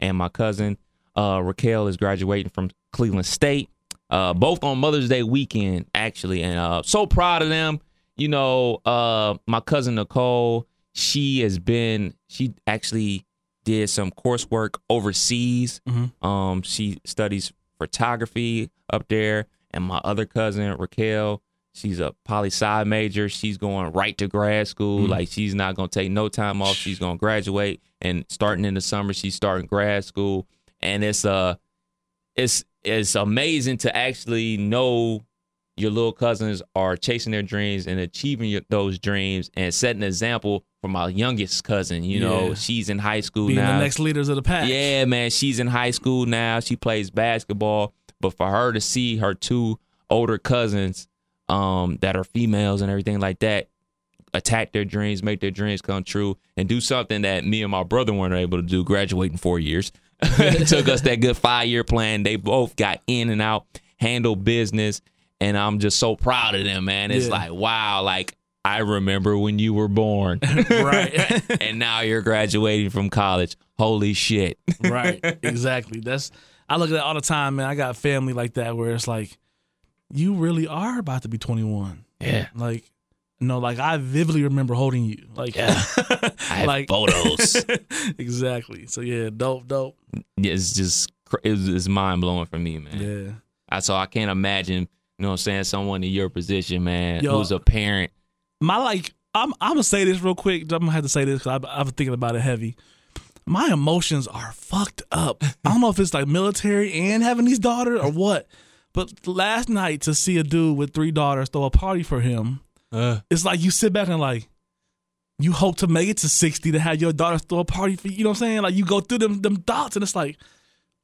and my cousin uh, Raquel is graduating from Cleveland State. Uh, both on Mother's Day weekend, actually, and uh, so proud of them. You know, uh, my cousin Nicole, she has been, she actually did some coursework overseas. Mhm. Um, she studies photography up there, and my other cousin Raquel, she's a poli sci major. She's going right to grad school. Mm. Like she's not gonna take no time off. She's gonna graduate, and starting in the summer, she's starting grad school, and it's uh, it's it's amazing to actually know your little cousins are chasing their dreams and achieving your, those dreams and setting an example for my youngest cousin. You know, Yeah. she's in high school Being now. the next leaders of the pack. Yeah, man, she's in high school now. She plays basketball, but for her to see her two older cousins um that are females and everything like that attack their dreams, make their dreams come true and do something that me and my brother weren't able to do, graduate in 4 years. *laughs* it took us that good 5-year plan. They both got in and out, handle business, and I'm just so proud of them, man. It's Yeah. like, wow, like I remember when you were born. *laughs* right. *laughs* and now you're graduating from college. Holy shit. right. Exactly. That's I look at that all the time, man. I got family like that where it's like, you really are about to be 21. Yeah. Like, no, like I vividly remember holding you. Like, *laughs* I have like photos. exactly. So yeah, dope, dope. Yeah, it's just it's, it's mind blowing for me, man. Yeah. I so I can't imagine, you know what I'm saying, someone in your position, man, Yo. who's a parent. My like, I'm I'm gonna say this real quick. I'm gonna have to say this because I've been thinking about it heavy. My emotions are fucked up. *laughs* I don't know if it's like military and having these daughters or what. But last night to see a dude with three daughters throw a party for him, uh. it's like you sit back and like, you hope to make it to 60 to have your daughters throw a party for you. You know what I'm saying? Like you go through them them thoughts and it's like,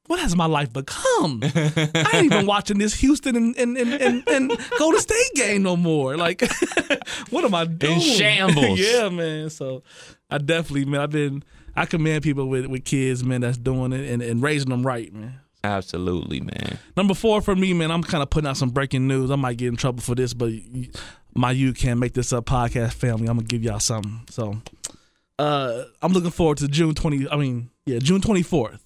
what has my life become? *laughs* I ain't even watching this Houston and and, and, and, and Golden State game no more. Like, *laughs* what am I doing? shambles. *laughs* yeah, man. So I definitely, man, I've been I commend people with, with kids, man, that's doing it and, and raising them right, man. Absolutely, man. Number four for me, man, I'm kind of putting out some breaking news. I might get in trouble for this, but my you can't make this up podcast family. I'm gonna give y'all something. So, uh, I'm looking forward to June 20. I mean, yeah, June 24th.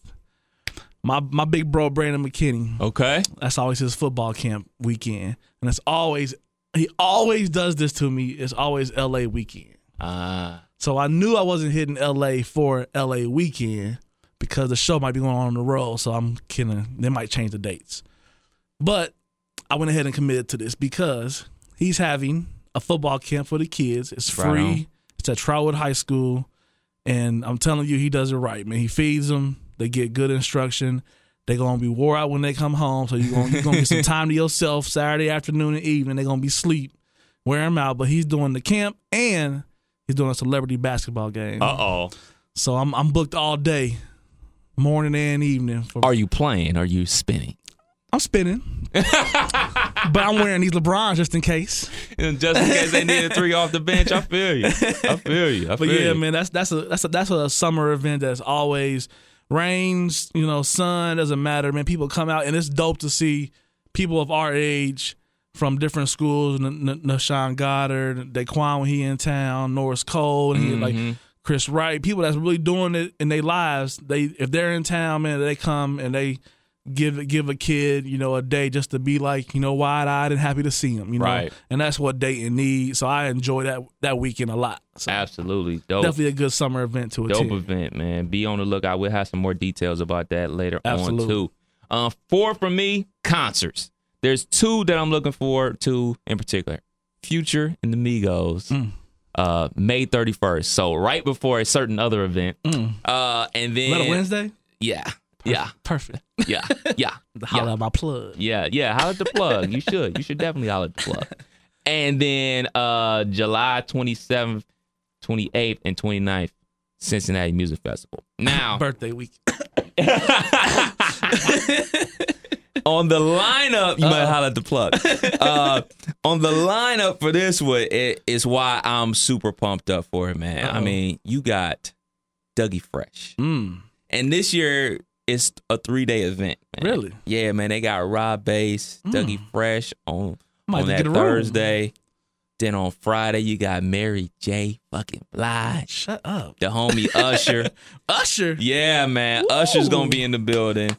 My my big bro Brandon McKinney. Okay. That's always his football camp weekend, and it's always he always does this to me. It's always L.A. weekend. Uh, So I knew I wasn't hitting LA for LA weekend because the show might be going on on the road. So I'm kidding. They might change the dates. But I went ahead and committed to this because he's having a football camp for the kids. It's free. It's at Trotwood High School. And I'm telling you, he does it right, man. He feeds them. They get good instruction. They're gonna be wore out when they come home. So you're gonna, you're gonna get some *laughs* time to yourself Saturday afternoon and evening. They're gonna be sleep, wear him out. But he's doing the camp and he's doing a celebrity basketball game. uh oh. So I'm I'm booked all day, morning and evening. For, Are you playing? Are you spinning? I'm spinning, *laughs* but I'm wearing these LeBrons just in case. And Just in case they need a three off the bench, I feel you. I feel you. I But yeah, you. man, that's that's a that's a that's a summer event that's always rains, you know, sun doesn't matter, man. People come out and it's dope to see people of our age from different schools. N- N- Nashawn Goddard, Daquan when he in town, Norris Cole, and he, Mm-hmm. like Chris Wright. People that's really doing it in their lives. They if they're in town, man, they come and they give give a kid, you know, a day just to be like, you know, wide eyed and happy to see him, you know, Right. and that's what Dayton needs. So I enjoy that that weekend a lot. So Absolutely. Dope. definitely a good summer event to Dope attend. event, man. Be on the lookout. We'll have some more details about that later Absolutely. on too. Uh, four for me, concerts. There's two that I'm looking forward to in particular. Future and the Migos. Mm. Uh, May 31st. So right before a certain other event. Uh, and then Mm. Wednesday, Yeah. Yeah. perfect. Yeah. *laughs* Yeah. Holla yeah. at my plug. Yeah, yeah. Holler at the plug. You should. You should definitely holler at the plug. And then uh July 27th, 28th, and 29th, Cincinnati Music Festival. Now *laughs* Birthday week. *laughs* on the lineup, you might holler at the plug. Uh on the lineup for this one, it is why I'm super pumped up for it, man. I Uh-oh. mean, you got Dougie Fresh. Mm. And this year it's a three day event. Man. Really? Yeah, man. They got Rob Bass, Dougie Fresh on, Might on that a room. Thursday. Then on Friday you got Mary J. Fucking Blige, Shut up. the homie *laughs* Usher. Usher. yeah, man. Woo. Usher's gonna be in the building.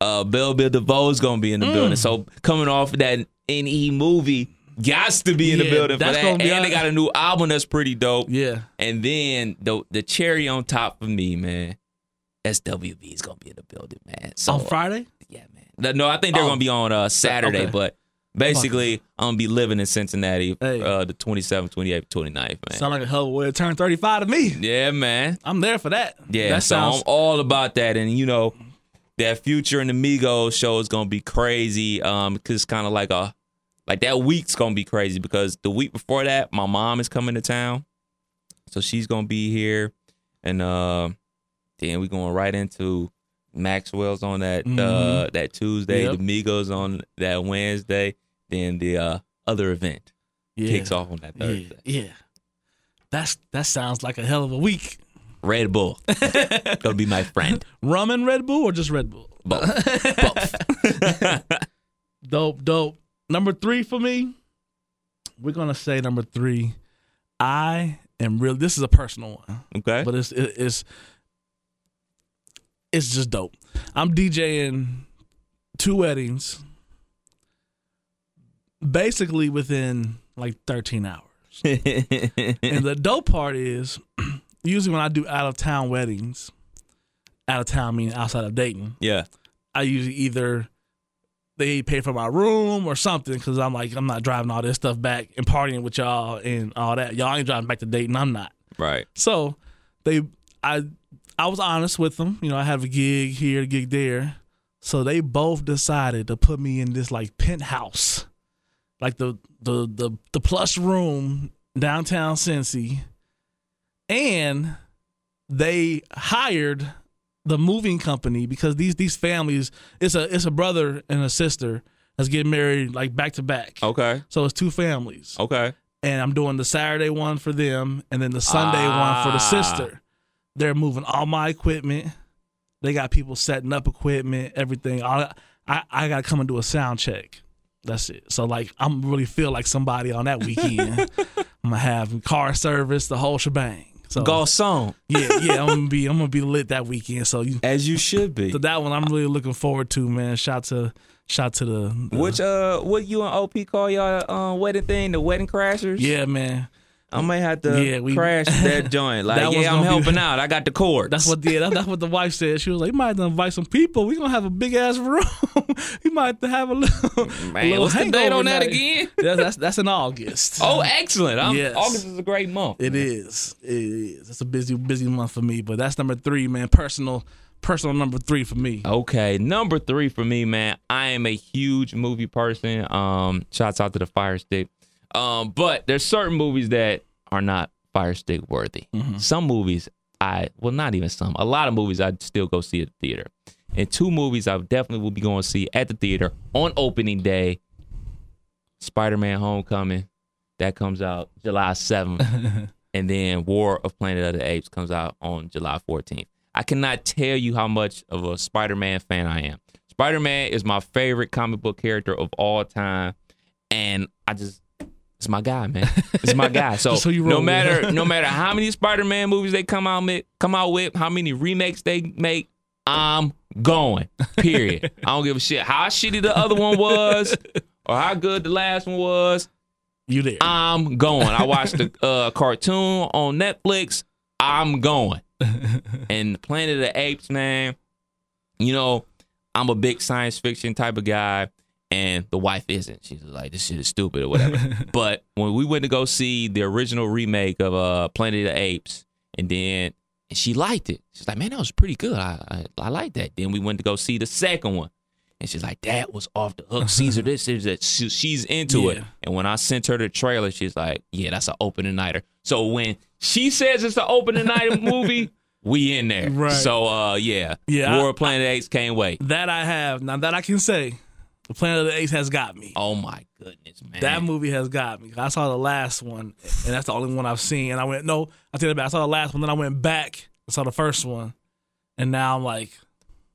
Uh, Bell Biv DeVoe's gonna be in the Mm. building. So coming off that NE movie, gots to be in the Yeah, building for that. And they got a new album that's pretty dope. Yeah. And then the the cherry on top for me, man. SWV is gonna be in the building, man. So On Friday? yeah, man. No, I think they're Oh. gonna be on uh, Saturday, Okay. but basically I'm gonna be living in Cincinnati Hey. uh, the 27th, 28th, 29th, man. Sound like a hell of a way to turn 35 to me. yeah, man. I'm there for that. Yeah, That so sounds I'm all about that, and you know, that Future and the Migos show is gonna be crazy. Um, because it's kind of like a, like that week's gonna be crazy because the week before that, my mom is coming to town, so she's gonna be here, and uh, then we going right into Maxwell's on that uh that Tuesday, Yep. the Migos on that Wednesday, then the uh other event yeah. kicks off on that Yeah, Thursday. yeah. That's that sounds like a hell of a week. Red Bull *laughs* gonna be my friend. Rum and Red Bull or just Red Bull? Both, *laughs* both. *laughs* Dope, dope. Number three for me, we're gonna say number three. I am real. This is a personal one, Okay. but it's it, it's it's just dope. I'm DJing two weddings, basically within like 13 hours. *laughs* and the dope part is, *clears throat* usually when I do out of town weddings, out of town meaning outside of Dayton, yeah. I usually either they pay for my room or something because I'm like I'm not driving all this stuff back and partying with y'all and all that. Y'all ain't driving back to Dayton. I'm not. Right. So they, I, I was honest with them. You know, I have a gig here, a gig there. So they both decided to put me in this like penthouse, like the the the the plush room downtown Cincy, and they hired the moving company because these these families it's a it's a brother and a sister that's getting married like back to back. Okay. So it's two families Okay. and I'm doing the Saturday one for them, and then the Sunday one for the Ah. sister. They're moving all my equipment. They got people setting up equipment, everything. All, I I got to come and do a sound check. That's it. So like I'm really feel like somebody on that weekend. *laughs* I'm gonna have car service, the whole shebang. So Garcon, yeah, yeah, I'm gonna be I'm gonna be lit that weekend. So you, as you should be. so that one I'm really looking forward to, man. Shout to shout to the, the Which uh, what you and OP call y'all uh, wedding thing? The wedding crashers. yeah, man. I might have to Yeah, we- crash that *laughs* joint. Like, That yeah, I'm gonna be- helping *laughs* out. I got the cord. That's what the that, that's what the wife said. She was like, "You might have to invite some people. We are gonna have a big ass room. *laughs* you might have to have a little." Man, a little what's the date on that night." again? Yeah, that's that's in August. Oh, excellent. I'm, Yes. August is a great month. it is. It is. It's a busy busy month for me, but that's number three, man. Personal personal number three for me. Okay, number three for me, man. I am a huge movie person. Um, shouts out to the Fire Stick. Um, but there's certain movies that are not Fire Stick worthy. Some movies I well, not even some. A lot of movies I'd still go see at the theater. And two movies I definitely will be going to see at the theater on opening day. Spider-Man: Homecoming, that comes out July 7th. *laughs* and then War of Planet of the Apes comes out on July 14th. I cannot tell you how much of a Spider-Man fan I am. Spider-Man is my favorite comic book character of all time, and I just it's my guy, man. It's my guy. *laughs* So, you no matter *laughs* no matter how many Spider-Man movies they come out with, come out with, how many remakes they make, I'm going. Period. *laughs* I don't give a shit how shitty the other one was or how good the last one was. You there? I'm going. I watched the uh, cartoon on Netflix. I'm going. and Planet of the Apes, man. You know, I'm a big science fiction type of guy, and the wife isn't. She's like, this shit is stupid or whatever. *laughs* but when we went to go see the original remake of uh, Planet of the Apes, and then and she liked it. She's like, man, that was pretty good. I I, I like that. Then we went to go see the second one. And she's like, that was off the hook. Caesar, *laughs* this is that. She- She's into it. And when I sent her the trailer, she's like, yeah, that's an opening nighter. So when she says it's an opening nighter movie, *laughs* we in there. Right. So uh, yeah, Yeah, War I- of Planet Apes can't wait. that I have now. That I can say, the Planet of the Apes has got me. Oh my goodness, man. That movie has got me. I saw the last one, and that's the only one I've seen. And I went, no, I take it back. I saw the last one, then I went back and saw the first one, and now I'm like,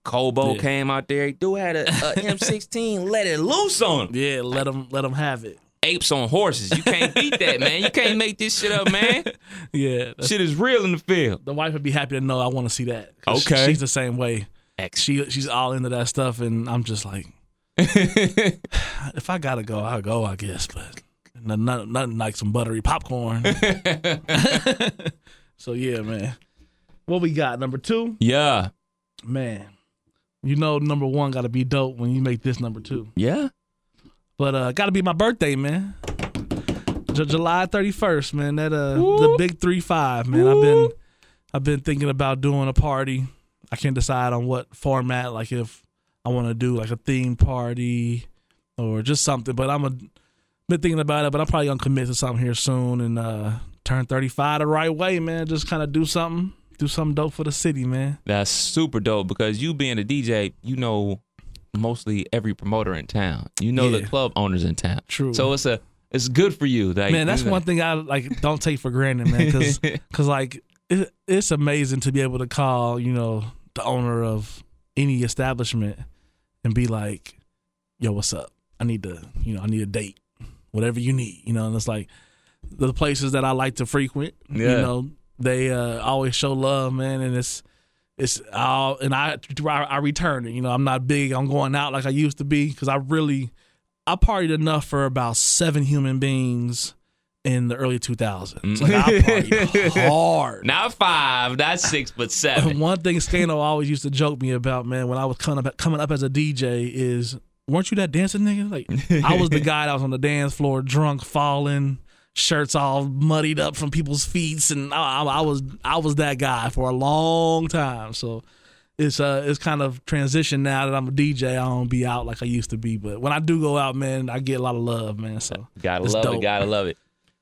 Koba Yeah. came out there. Dude had a, a *laughs* M16. Let it loose on him. yeah, let him let them have it. Apes on horses. You can't beat that, man. You can't make this shit up, man. *laughs* Yeah, Shit is real in the field. the wife would be happy to know I want to see that. 'Cause she- Okay. she's the same way. Excellent. She she's all into that stuff, and I'm just like, *laughs* if I gotta go, I'll go, I guess. But nothing, nothing, nothing like some buttery popcorn. *laughs* *laughs* so yeah, man. What we got? Number two. Yeah. Man, you know number one got to be dope when you make this number two. Yeah. But uh, got to be my birthday, man. J- July thirty first, man. That uh, the big three five, man. I've been, I've been thinking about doing a party. I can't decide on what format. Like if I want to do like a theme party or just something. But I'm a been thinking about it. But I'm probably gonna commit to something here soon and uh, turn thirty five the right way, man. Just kind of do something, do something dope for the city, man. That's super dope because you being a DJ, you know mostly every promoter in town. You know the club owners in town. True. So it's a it's good for you. Like, man, that's you know- one thing I like don't take for granted, man. Because *laughs* like it, it's amazing to be able to call you know the owner of any establishment and be like, "Yo, what's up? I need to you know I need a date, whatever you need." You know, and it's like the places that I like to frequent. You know, they uh, always show love, man, and it's. It's all and I, I I return it. You know, I'm not big on going out like I used to be because I really I partied enough for about seven human beings in the early 2000s. Like I partied *laughs* hard. not five, not six, but seven. *laughs* One thing Scano always used to joke me about, man, when I was coming up, coming up as a DJ is, weren't you that dancing nigga? Like I was the guy that was on the dance floor, drunk, falling, shirts all muddied up from people's feet, and I, I, was I was that guy for a long time. So it's uh it's kind of transition now that I'm a DJ. I don't be out like I used to be, but when I do go out, man, I get a lot of love, man. So Gotta love it. Gotta love it.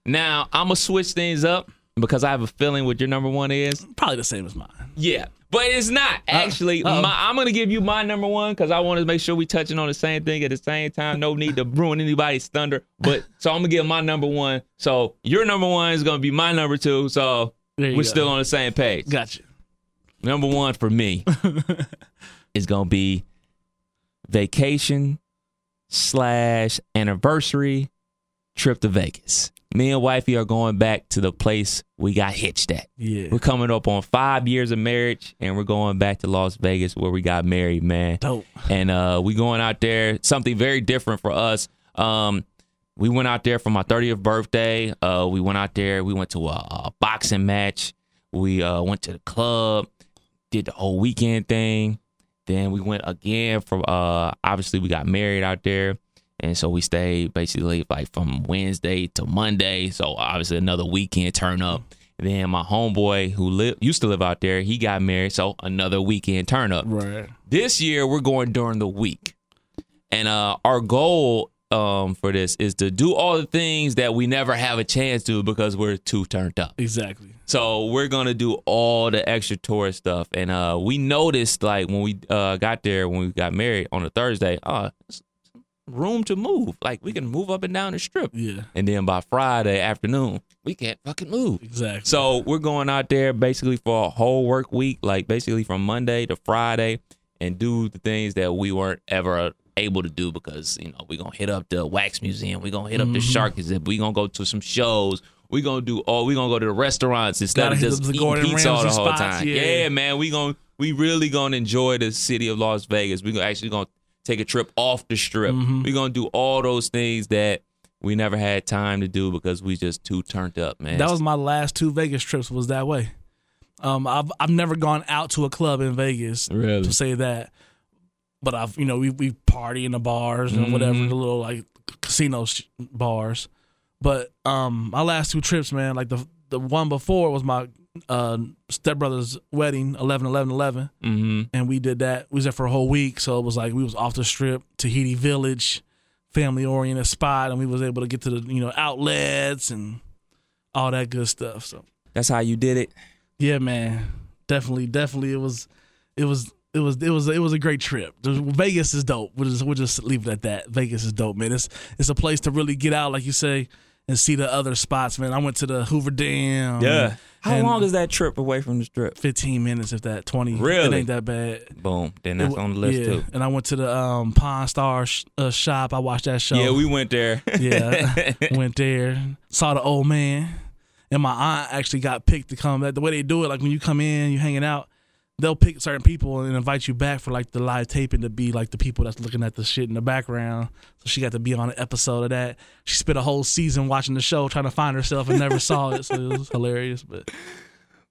Now I'm gonna switch things up because I have a feeling what your number one is. Probably the same as mine. Yeah, but it's not uh, actually. uh-oh. my, I'm gonna give you my number one because I want to make sure we touching on the same thing at the same time. No need to ruin anybody's thunder. But *laughs* so I'm gonna give my number one. So your number one is gonna be my number two. So we're go. still on the same page. Gotcha. Number one for me *laughs* is gonna be vacation slash anniversary trip to Vegas. Me and wifey are going back to the place we got hitched at. Yeah. We're coming up on five years of marriage, and we're going back to Las Vegas where we got married, man. Dope. And uh, we going out there, something very different for us. Um, we went out there for my 30th birthday. Uh, we went out there. We went to a, a boxing match. We uh, went to the club, did the whole weekend thing. Then we went again for uh, obviously we got married out there. And so we stayed basically like from Wednesday to Monday. So obviously another weekend turn up. Then my homeboy who live used to live out there, he got married. So another weekend turn up. Right. This year we're going during the week. And uh, our goal um, for this is to do all the things that we never have a chance to because we're too turned up. Exactly. So we're gonna do all the extra tourist stuff, and uh, we noticed like when we uh, got there when we got married on a Thursday, uh, room to move. Like we can move up and down the strip, Yeah. and then by Friday afternoon we can't fucking move. Exactly. So we're going out there basically for a whole work week, like basically from Monday to Friday, and do the things that we weren't ever able to do because you know we're gonna hit up the wax museum, we're gonna hit up the Mm-hmm. shark exhibit, we're gonna go to some shows. We're gonna do all. We're gonna go to the restaurants instead Gotta of just eating Gordon pizza all the whole spots, time. yeah. Yeah. man. We gonna we really gonna enjoy the city of Las Vegas. We gonna actually gonna take a trip off the strip. Mm-hmm. We're gonna do all those things that we never had time to do because we just too turned up, man. that was my last two Vegas trips was that way. Um, I've I've never gone out to a club in Vegas Really? to say that, but I've you know we we party in the bars and whatever Mm-hmm. the little like casino sh- bars, but um my last two trips man like the the one before was my uh stepbrother's wedding 11 11 11 mm-hmm. and we did that. We was there for a whole week, so it was like we was off the strip, Tahiti Village, family oriented spot, and we was able to get to the you know outlets and all that good stuff. So That's how you did it. yeah, man, definitely, definitely, it was, it was. It was it was it was a great trip. Vegas is dope. We'll just we'll just leave it at that. Vegas is dope, man. It's it's a place to really get out, like you say, and see the other spots, man. I went to the Hoover Dam. Yeah. How and long is that trip away from the strip? Fifteen minutes, if that. Twenty. It Really? ain't that bad. Boom. Then that's It on the list yeah. too. And I went to the um, Pawn Star sh- uh, shop. I watched that show. Yeah, we went there. yeah *laughs* went there, saw the old man, and my aunt actually got picked to come. That the way they do it, like when you come in, you're hanging out, they'll pick certain people and invite you back for like the live taping to be like the people that's looking at the shit in the background. So she got to be on an episode of that. She spent a whole season watching the show, trying to find herself and never saw it. So it was *laughs* hilarious. But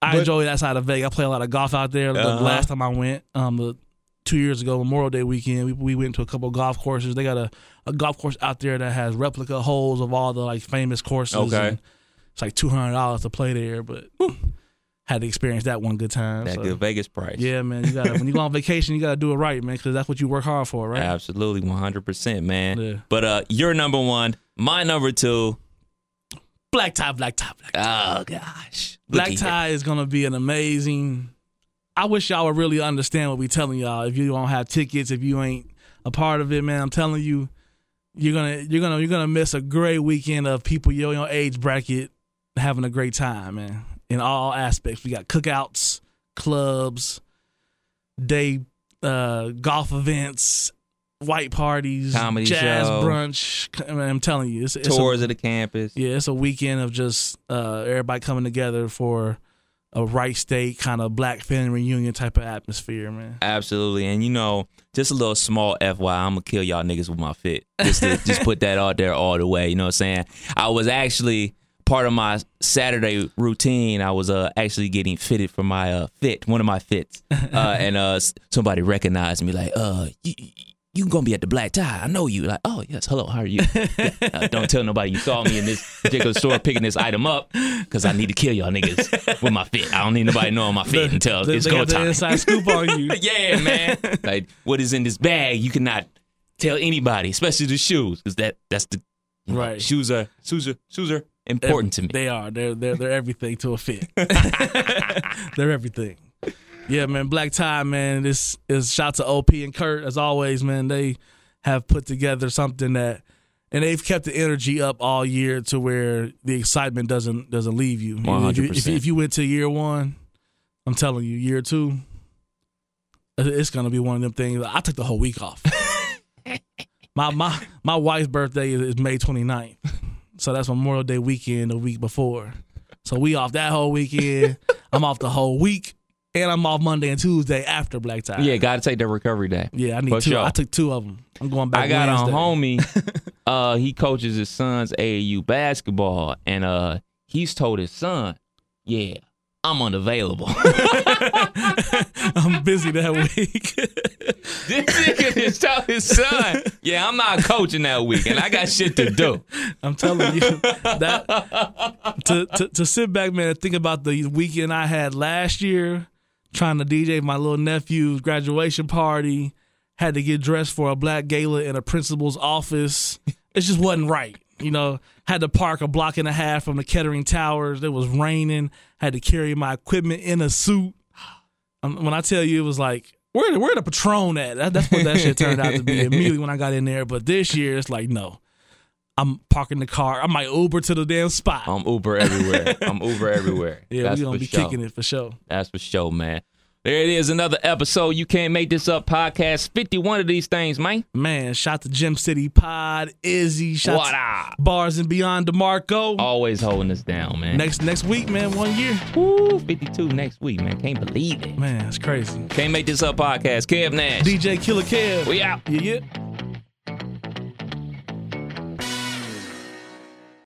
I But- enjoy that side of Vegas. I play a lot of golf out there. The Uh-huh. last time I went, um, the two years ago, Memorial Day weekend, we, we went to a couple of golf courses. They got a, a golf course out there that has replica holes of all the like famous courses. Okay. and it's like two hundred dollars to play there, but had to experience that one good time. That so. good Vegas price. Yeah, man. You gotta when you go on *laughs* vacation, you gotta do it right, man, because that's what you work hard for, right? Absolutely, one hundred percent, man. Yeah. But uh, you're number one. My number two. Black tie, black tie, black tie. Oh gosh, Black tie is gonna be an amazing. I wish y'all would really understand what we telling y'all. If you don't have tickets, if you ain't a part of it, man, I'm telling you, you're gonna you're gonna you're gonna miss a great weekend of people your your age bracket having a great time, man. In all aspects, we got cookouts, clubs, day uh, golf events, white parties, Comedy jazz show. brunch. I I'm telling you, it's, it's a- Tours of the campus. yeah, it's a weekend of just uh, everybody coming together for a Wright State kind of black family reunion type of atmosphere, man. Absolutely, and you know, just a little small FY, I'm gonna kill y'all niggas with my fit. Just to just put that out there all the way. You know what I'm saying? I was actually part of my Saturday routine. I was uh actually getting fitted for my uh fit, one of my fits, *laughs* uh, and uh somebody recognized me like, uh, you. You gonna be at the black tie? I know you. Like, oh yes, hello, how are you? *laughs* Yeah, uh, don't tell nobody you saw me in this particular store picking this item up, because I need to kill y'all niggas with my fit. I don't need nobody knowing my fit until They, it's go got the time. inside scoop on you. *laughs* yeah, man. like what is in this bag? You cannot tell anybody, especially the shoes, because that that's the Right. Shoes are shoes are shoes are important to me. They are. They're they're they're everything to a fit. *laughs* *laughs* they're everything. Yeah, man. Black tie, man. This is shout to OP and Kurt as always, man. They have put together something that, and they've kept the energy up all year to where the excitement doesn't doesn't leave you. If you, if, 100%. if you went to year one, I'm telling you, year two, it's gonna be one of them things. I took the whole week off. *laughs* my my my wife's birthday is, is May 29th. So that's Memorial Day weekend the week before. So we off that whole weekend. *laughs* I'm off the whole week. And I'm off Monday and Tuesday after Black Tie. yeah, got to take the recovery day. Yeah, I need For two. sure. I took two of them. I'm going back I got Wednesday. a homie. *laughs* Uh, he coaches his son's AAU basketball, and uh, he's told his son, "Yeah, I'm unavailable." *laughs* *laughs* I'm busy that week. this nigga just told his son, "Yeah, I'm not coaching that week, and I got shit to do." I'm telling you that to, to to sit back, man, and think about the weekend I had last year, trying to DJ my little nephew's graduation party, had to get dressed for a black gala in a principal's office. It just wasn't right. You know, had to park a block and a half from the Kettering Towers. It was raining. Had to carry my equipment in a suit. Um, when I tell you, it was like. Where the, where the Patron at? That, that's what that shit turned out to be *laughs* immediately when I got in there. But this year, it's like, no, I'm parking the car. I might Uber to the damn spot. I'm Uber everywhere. I'm Uber everywhere. *laughs* yeah, That's we gonna be sure. kicking it for sure. That's for sure, man. There it is, another episode. You can't make this up. Podcast 51 of these things, man. Man, shout to Gem City Pod, Izzy, shout What to up? Bars and Beyond DeMarco. Always holding us down, man. Next next week, man, one year. Woo, 52 next week, man. Can't believe it. Man, it's crazy. Can't make this up podcast. Kev Nash. DJ Killer Kev. We out. Yeah, yeah.